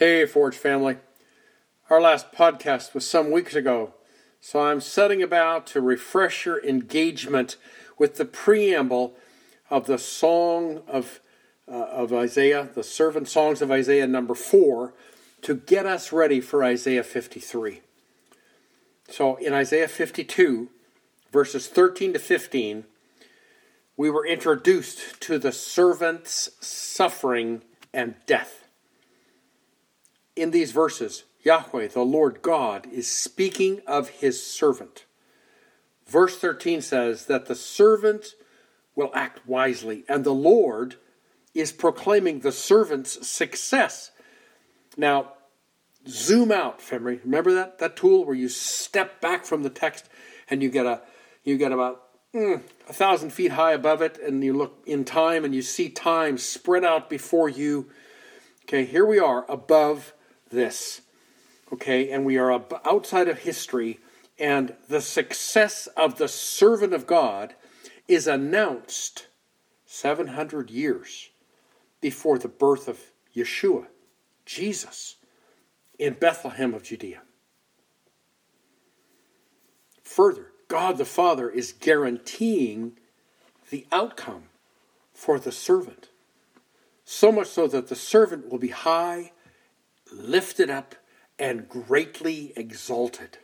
Hey, Forge family. Our last podcast was some weeks ago, so I'm setting about to refresh your engagement with the preamble of the Song of, uh, of Isaiah, the Servant Songs of Isaiah number 4, to get us ready for Isaiah 53. So in Isaiah 52, verses 13 to 15, we were introduced to the servant's suffering and death in these verses, Yahweh, the Lord God, is speaking of his servant. Verse 13 says that the servant will act wisely, and the Lord is proclaiming the servant's success. Now, zoom out, Femry. Remember that, that tool where you step back from the text and you get a you get about mm, a thousand feet high above it, and you look in time and you see time spread out before you. Okay, here we are above this. Okay, and we are outside of history, and the success of the servant of God is announced 700 years before the birth of Yeshua, Jesus, in Bethlehem of Judea. Further, God the Father is guaranteeing the outcome for the servant. So much so that the servant will be high lifted up and greatly exalted.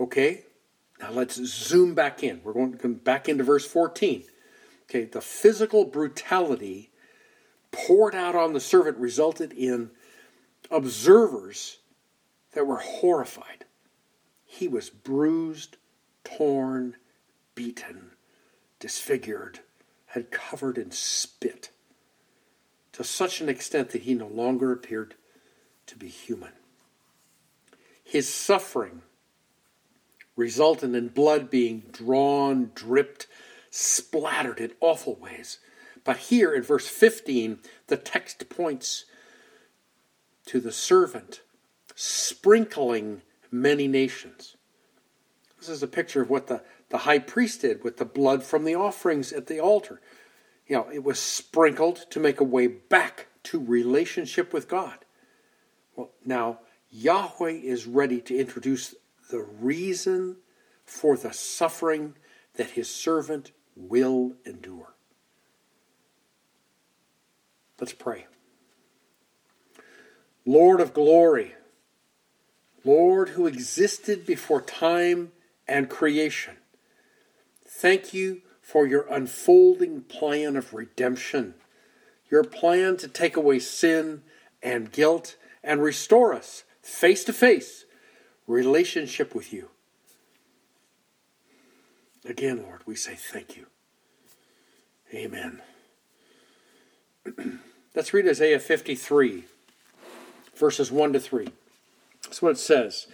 Okay, now let's zoom back in. We're going to come back into verse 14. Okay, the physical brutality poured out on the servant resulted in observers that were horrified. He was bruised, torn, beaten, disfigured, had covered in spit to such an extent that he no longer appeared to be human. His suffering resulted in blood being drawn, dripped, splattered in awful ways. But here in verse 15, the text points to the servant sprinkling many nations. This is a picture of what the, the high priest did with the blood from the offerings at the altar you know, it was sprinkled to make a way back to relationship with God. Well, now Yahweh is ready to introduce the reason for the suffering that his servant will endure. Let's pray. Lord of glory, Lord who existed before time and creation, thank you for your unfolding plan of redemption, your plan to take away sin and guilt and restore us face to face relationship with you. Again, Lord, we say thank you. Amen. Let's read Isaiah 53, verses 1 to 3. That's what it says.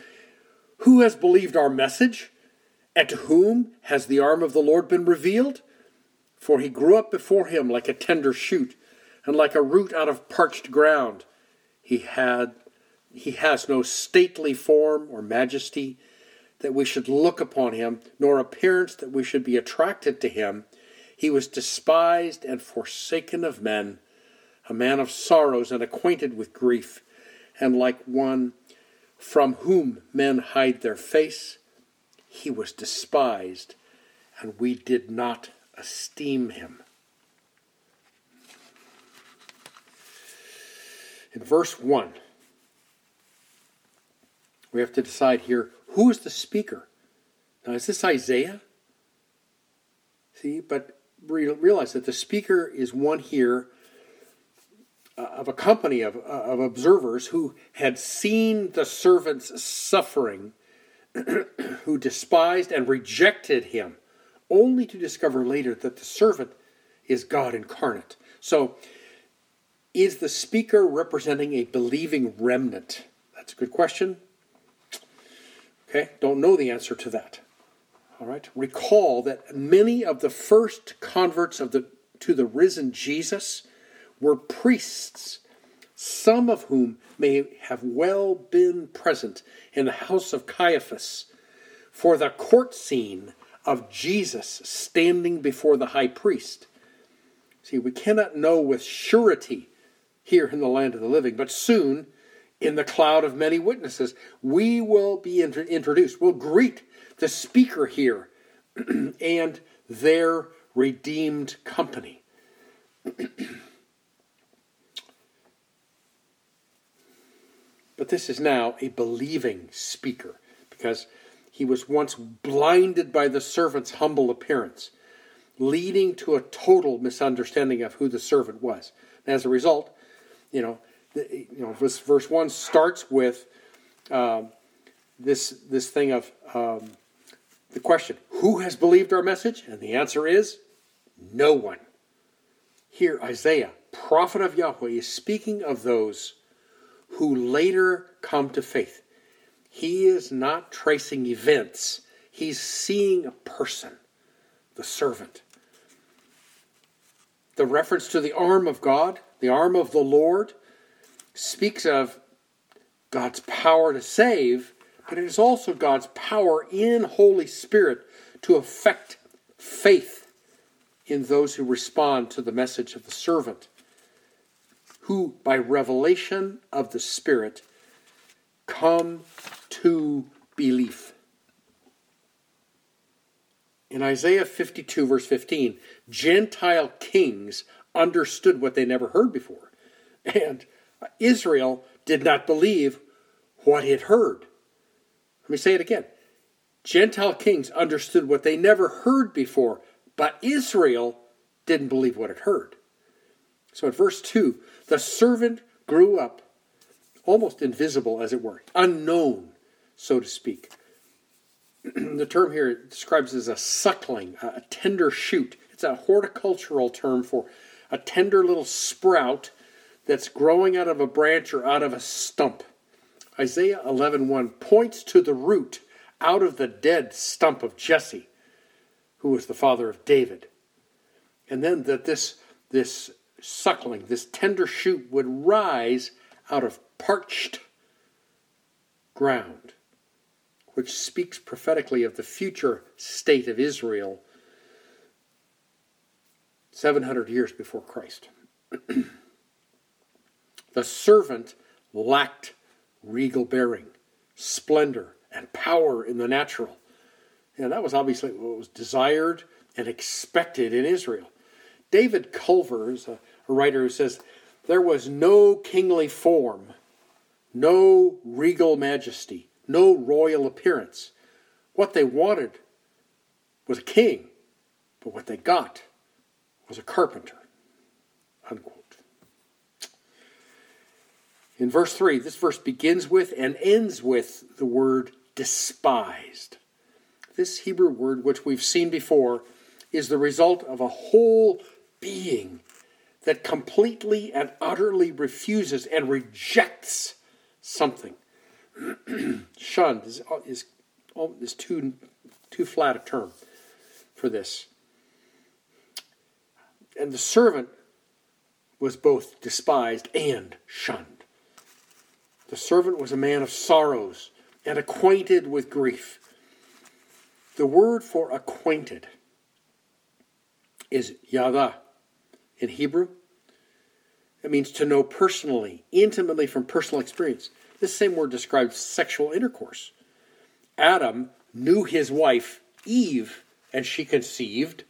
Who has believed our message? And to whom has the arm of the Lord been revealed? For he grew up before him like a tender shoot, and like a root out of parched ground. He had he has no stately form or majesty that we should look upon him, nor appearance that we should be attracted to him. He was despised and forsaken of men, a man of sorrows and acquainted with grief, and like one from whom men hide their face he was despised, and we did not esteem him. In verse 1, we have to decide here who is the speaker? Now, is this Isaiah? See, but realize that the speaker is one here uh, of a company of, uh, of observers who had seen the servant's suffering who despised and rejected him, only to discover later that the servant is God incarnate. So, is the speaker representing a believing remnant? That's a good question. Okay, don't know the answer to that. All right, recall that many of the first converts of the to the risen Jesus were priests some of whom may have well been present in the house of Caiaphas for the court scene of Jesus standing before the high priest. See, we cannot know with surety here in the land of the living, but soon in the cloud of many witnesses. We will be int- introduced. We'll greet the speaker here and their redeemed company. but this is now a believing speaker because he was once blinded by the servant's humble appearance, leading to a total misunderstanding of who the servant was. And as a result, you know, the, you know, this verse one starts with um, this this thing of um, the question: Who has believed our message? And the answer is no one. Here, Isaiah, prophet of Yahweh, is speaking of those who later come to faith. He is not tracing events, he's seeing a person, the servant. The reference to the arm of God, the arm of the Lord, speaks of God's power to save, but it is also God's power in Holy Spirit to affect faith in those who respond to the message of the servant, who, by revelation of the Spirit, come to belief. In Isaiah 52, verse 15, Gentile kings understood what they never heard before. And Israel did not believe what it heard. Let me say it again. Gentile kings understood what they never heard before, but Israel didn't believe what it heard. So in verse 2, the servant grew up almost invisible, as it were, unknown, so to speak. the term here describes as a suckling, a tender shoot. It's a horticultural term for a tender little sprout that's growing out of a branch or out of a stump. Isaiah 11:1 points to the root out of the dead stump of Jesse, who was the father of David. And then that this this suckling, this tender shoot would rise out of parched ground, which speaks prophetically of the future state of Israel 700 years before Christ. The servant lacked regal bearing, splendor, and power in the natural. And that was obviously what was desired and expected in Israel. David Culver is a, writer who says, There was no kingly form, no regal majesty, no royal appearance. What they wanted was a king, but what they got was a carpenter. Unquote. In verse 3, this verse begins with and ends with the word despised. This Hebrew word, which we've seen before, is the result of a whole being that completely and utterly refuses and rejects something. Shunned is, uh, is, oh, is too, too flat a term for this. And the servant was both despised and shunned. The servant was a man of sorrows and acquainted with grief. The word for acquainted is yada in Hebrew. It means to know personally, intimately from personal experience. This same word describes sexual intercourse. Adam knew his wife Eve, and she conceived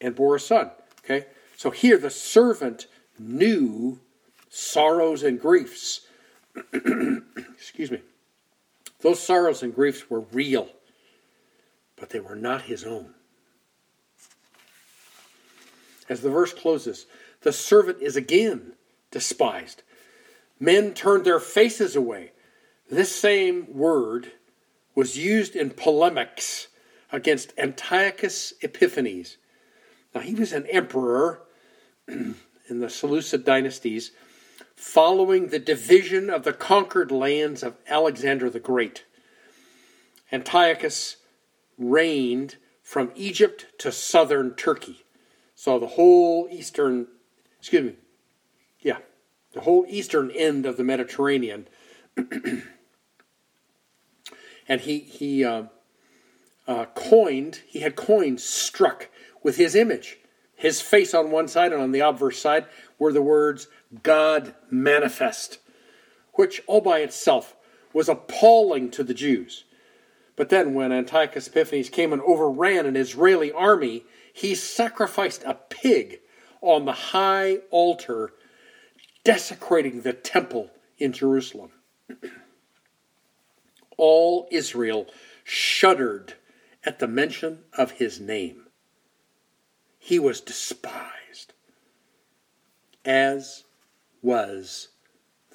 and bore a son. Okay? So here the servant knew sorrows and griefs excuse me, those sorrows and griefs were real, but they were not his own. As the verse closes, the servant is again despised. Men turned their faces away. This same word was used in polemics against Antiochus Epiphanes. Now, he was an emperor in the Seleucid dynasties following the division of the conquered lands of Alexander the Great. Antiochus reigned from Egypt to southern Turkey. So the whole eastern, excuse me, yeah, the whole eastern end of the Mediterranean. and he, he uh, uh, coined, he had coins struck with his image. His face on one side and on the obverse side were the words God manifest, which all by itself was appalling to the Jews. But then, when Antiochus Epiphanes came and overran an Israeli army, he sacrificed a pig on the high altar, desecrating the temple in Jerusalem. All Israel shuddered at the mention of his name. He was despised, as was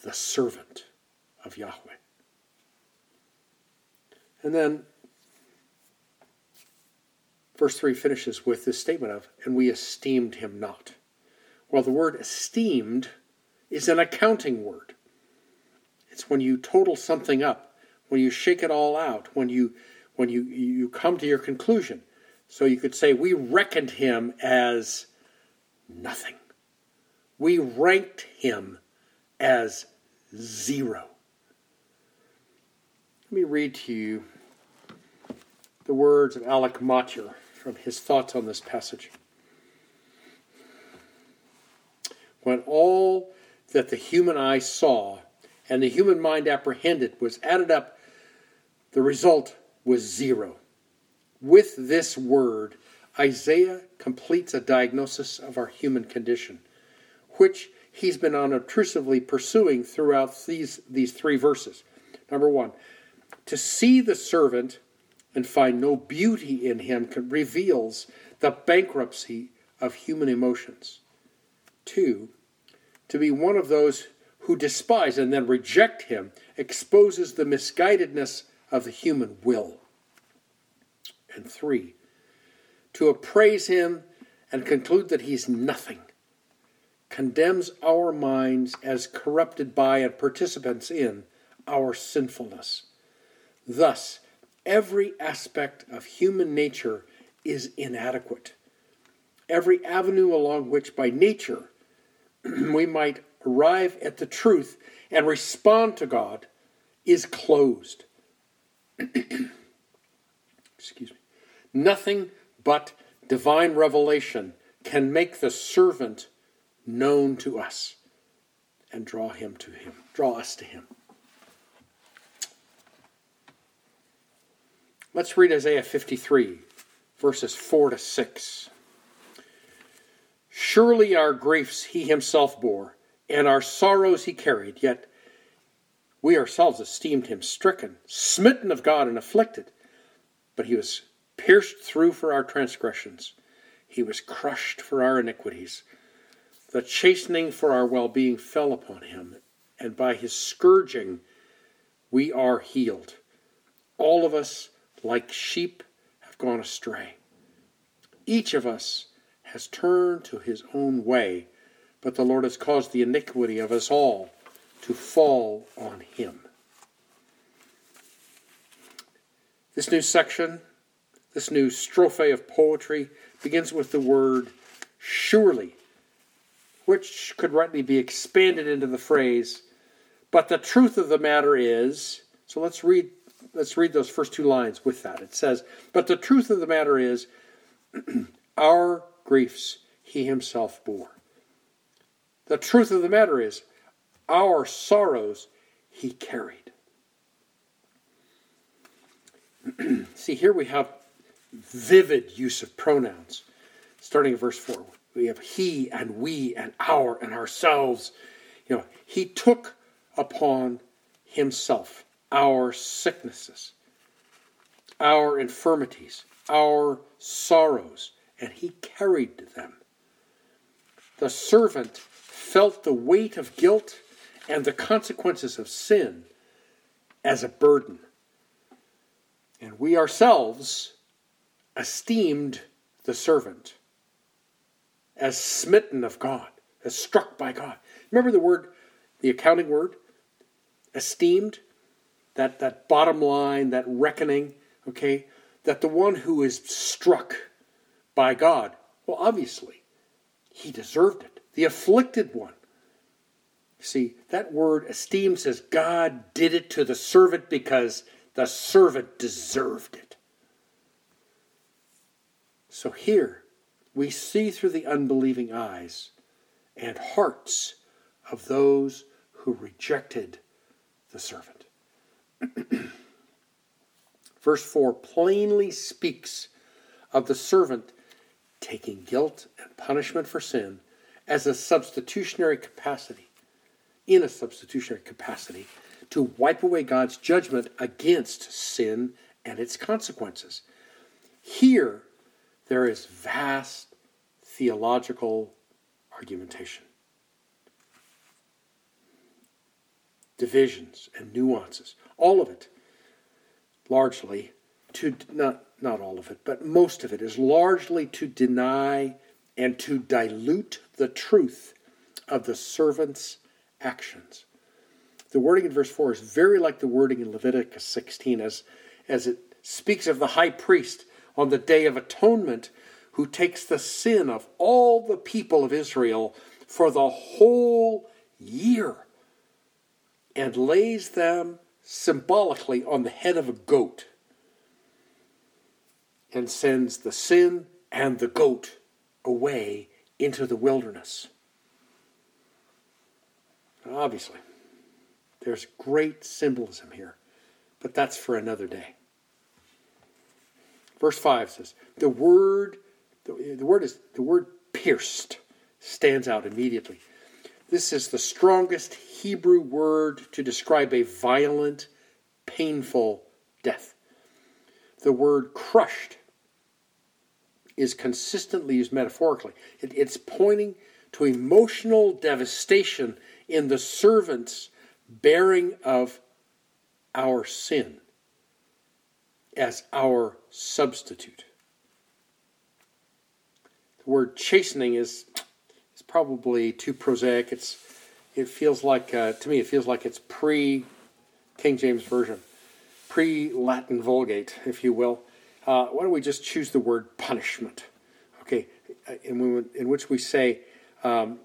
the servant of Yahweh. And then verse 3 finishes with this statement of, and we esteemed him not. Well, the word esteemed is an accounting word. It's when you total something up, when you shake it all out, when you when you you come to your conclusion. So you could say we reckoned him as nothing. We ranked him as zero. Let me read to you the words of Alec Motyer from his thoughts on this passage. When all that the human eye saw and the human mind apprehended was added up, the result was zero. With this word, Isaiah completes a diagnosis of our human condition, which he's been unobtrusively pursuing throughout these, these three verses. Number one, to see the servant and find no beauty in him reveals the bankruptcy of human emotions. Two, to be one of those who despise and then reject him exposes the misguidedness of the human will. And three, to appraise him and conclude that he's nothing condemns our minds as corrupted by and participants in our sinfulness. Thus, every aspect of human nature is inadequate. Every avenue along which, by nature, we might arrive at the truth and respond to God is closed. Excuse me. Nothing but divine revelation can make the servant known to us and draw him to him, draw us to him. Let's read Isaiah 53, verses 4 to 6. Surely our griefs he himself bore, and our sorrows he carried, yet we ourselves esteemed him stricken, smitten of God, and afflicted. But he was pierced through for our transgressions, he was crushed for our iniquities. The chastening for our well being fell upon him, and by his scourging we are healed. All of us like sheep, have gone astray. Each of us has turned to his own way, but the Lord has caused the iniquity of us all to fall on him. This new section, this new strophe of poetry, begins with the word surely, which could rightly be expanded into the phrase, but the truth of the matter is. So let's read let's read those first two lines with that. It says, But the truth of the matter is, our griefs he himself bore. The truth of the matter is, our sorrows he carried. See, here we have vivid use of pronouns. Starting in verse 4, we have he and we and our and ourselves. You know, he took upon himself our sicknesses, our infirmities, our sorrows, and he carried them. The servant felt the weight of guilt and the consequences of sin as a burden. And we ourselves esteemed the servant as smitten of God, as struck by God. Remember the word, the accounting word? Esteemed? That, that bottom line, that reckoning, okay, that the one who is struck by God, well, obviously, he deserved it. The afflicted one. See, that word esteem says God did it to the servant because the servant deserved it. So here, we see through the unbelieving eyes and hearts of those who rejected the servant. Verse 4 plainly speaks of the servant taking guilt and punishment for sin as a substitutionary capacity, in a substitutionary capacity, to wipe away God's judgment against sin and its consequences. Here, there is vast theological argumentation, divisions, and nuances. All of it, largely, to not, not all of it, but most of it, is largely to deny and to dilute the truth of the servant's actions. The wording in verse 4 is very like the wording in Leviticus 16 as, as it speaks of the high priest on the Day of Atonement who takes the sin of all the people of Israel for the whole year and lays them symbolically on the head of a goat and sends the sin and the goat away into the wilderness. Obviously, there's great symbolism here, but that's for another day. Verse 5 says, The word, the, the word is the word pierced stands out immediately. This is the strongest Hebrew word to describe a violent, painful death. The word crushed is consistently used metaphorically. It, it's pointing to emotional devastation in the servant's bearing of our sin as our substitute. The word chastening is, is probably too prosaic. It's, it feels like, uh, to me, it feels like it's pre King James Version, pre Latin Vulgate, if you will. Uh, why don't we just choose the word punishment? Okay, in, in which we say, um,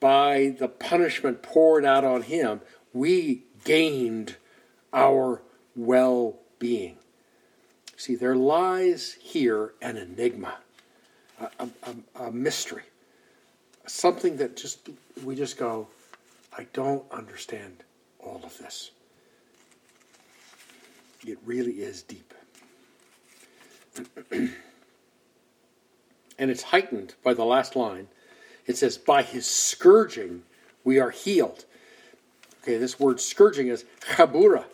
by the punishment poured out on him, we gained our well being. See, there lies here an enigma, a, a, a, mystery, something that just we just go, I don't understand all of this. It really is deep. and it's heightened by the last line. It says, By his scourging we are healed. Okay, this word scourging is chabura,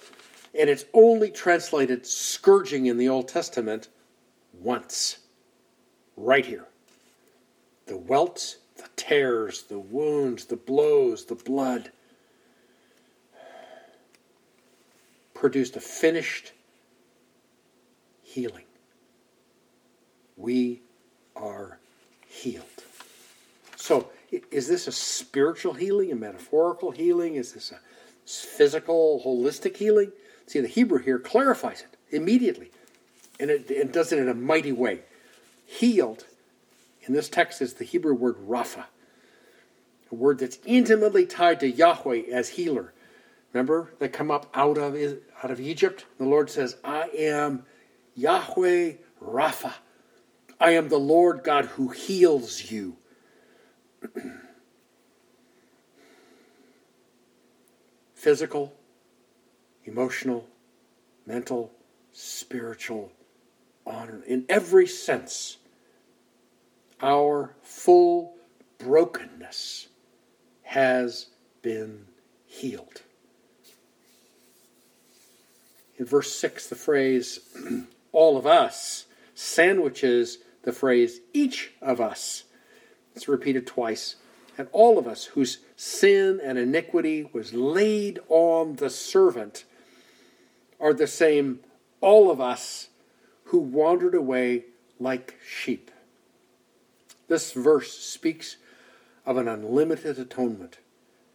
and it's only translated scourging in the Old Testament once. Right here. The welts, tears, the wounds, the blows, the blood produced a finished healing we are healed. So, is this a spiritual healing, a metaphorical healing? Is this a physical, holistic healing? See, the Hebrew here clarifies it immediately, and it, does it in a mighty way. Healed, in this text, is the Hebrew word rapha, a word that's intimately tied to Yahweh as healer. Remember, they come up out of, out of Egypt. The Lord says, I am Yahweh Rapha. I am the Lord God who heals you. Physical, emotional, mental, spiritual honor. In every sense, our full brokenness has been healed. In verse 6, the phrase, all of us, sandwiches the phrase each of us. It's repeated twice. And all of us whose sin and iniquity was laid on the servant are the same all of us who wandered away like sheep. This verse speaks of an unlimited atonement.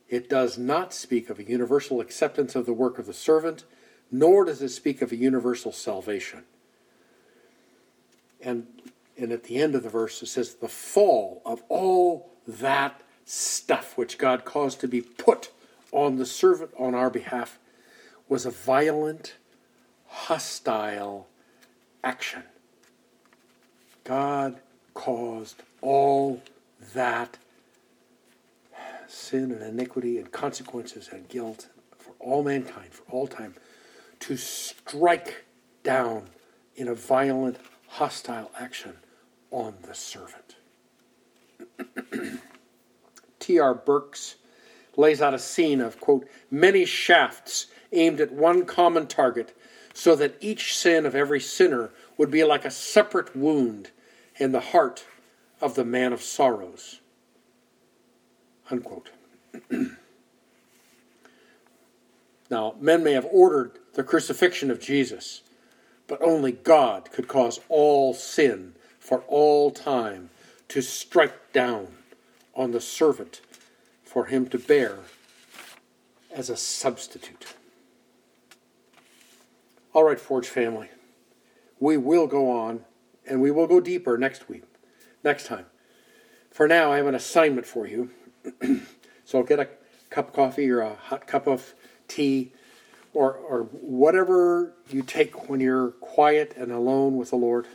It does not speak of a universal acceptance of the work of the servant, nor does it speak of a universal salvation. And and at the end of the verse it says, the fall of all that stuff which God caused to be put on the servant on our behalf was a violent, hostile action. God caused all that sin and iniquity and consequences and guilt for all mankind, for all time, to strike down in a violent, hostile action on the servant. T.R. Birks lays out a scene of, quote, many shafts aimed at one common target, so that each sin of every sinner would be like a separate wound in the heart of the man of sorrows. Unquote. now, men may have ordered the crucifixion of Jesus, but only God could cause all sin for all time to strike down on the servant for him to bear as a substitute. All right, Forge family, we will go on and we will go deeper next week, next time. For now, I have an assignment for you. so get a cup of coffee or a hot cup of tea or, or whatever you take when you're quiet and alone with the Lord.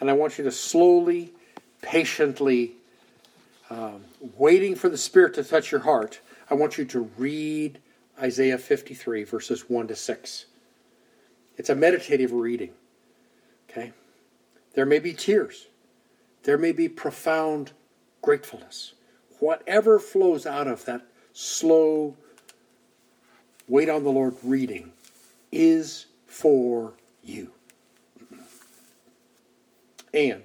And I want you to slowly, patiently, um, waiting for the Spirit to touch your heart, I want you to read Isaiah 53, verses 1 to 6. It's a meditative reading. Okay? There may be tears, there may be profound gratefulness. Whatever flows out of that slow, wait on the Lord reading is for you. And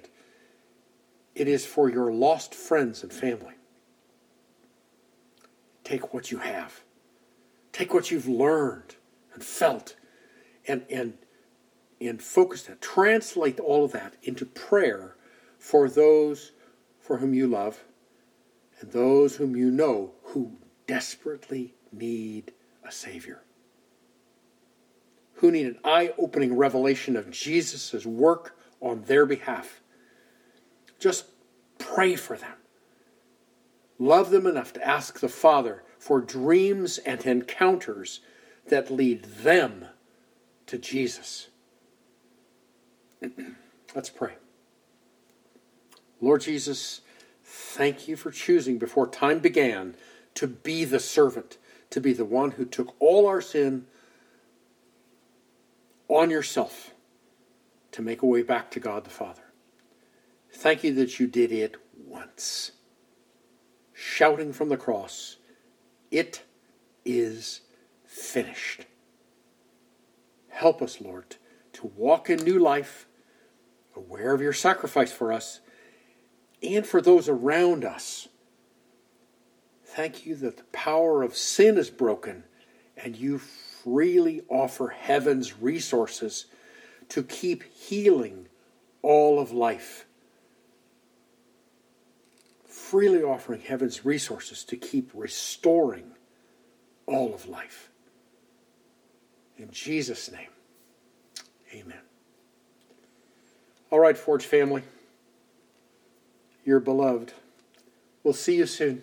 it is for your lost friends and family. Take what you have. Take what you've learned and felt and, and, and focus that. Translate all of that into prayer for those for whom you love and those whom you know who desperately need a Savior. Who need an eye opening revelation of Jesus' work on their behalf. Just pray for them. Love them enough to ask the Father for dreams and encounters that lead them to Jesus. Let's pray. Lord Jesus, thank you for choosing before time began to be the servant, to be the one who took all our sin on yourself to make a way back to God the Father. Thank you that you did it once, shouting from the cross, It is finished. Help us, Lord, to walk in new life, aware of your sacrifice for us and for those around us. Thank you that the power of sin is broken and you freely offer heaven's resources to keep healing all of life. Freely offering heaven's resources to keep restoring all of life. In Jesus' name, amen. All right, Forge family, you're beloved. We'll see you soon.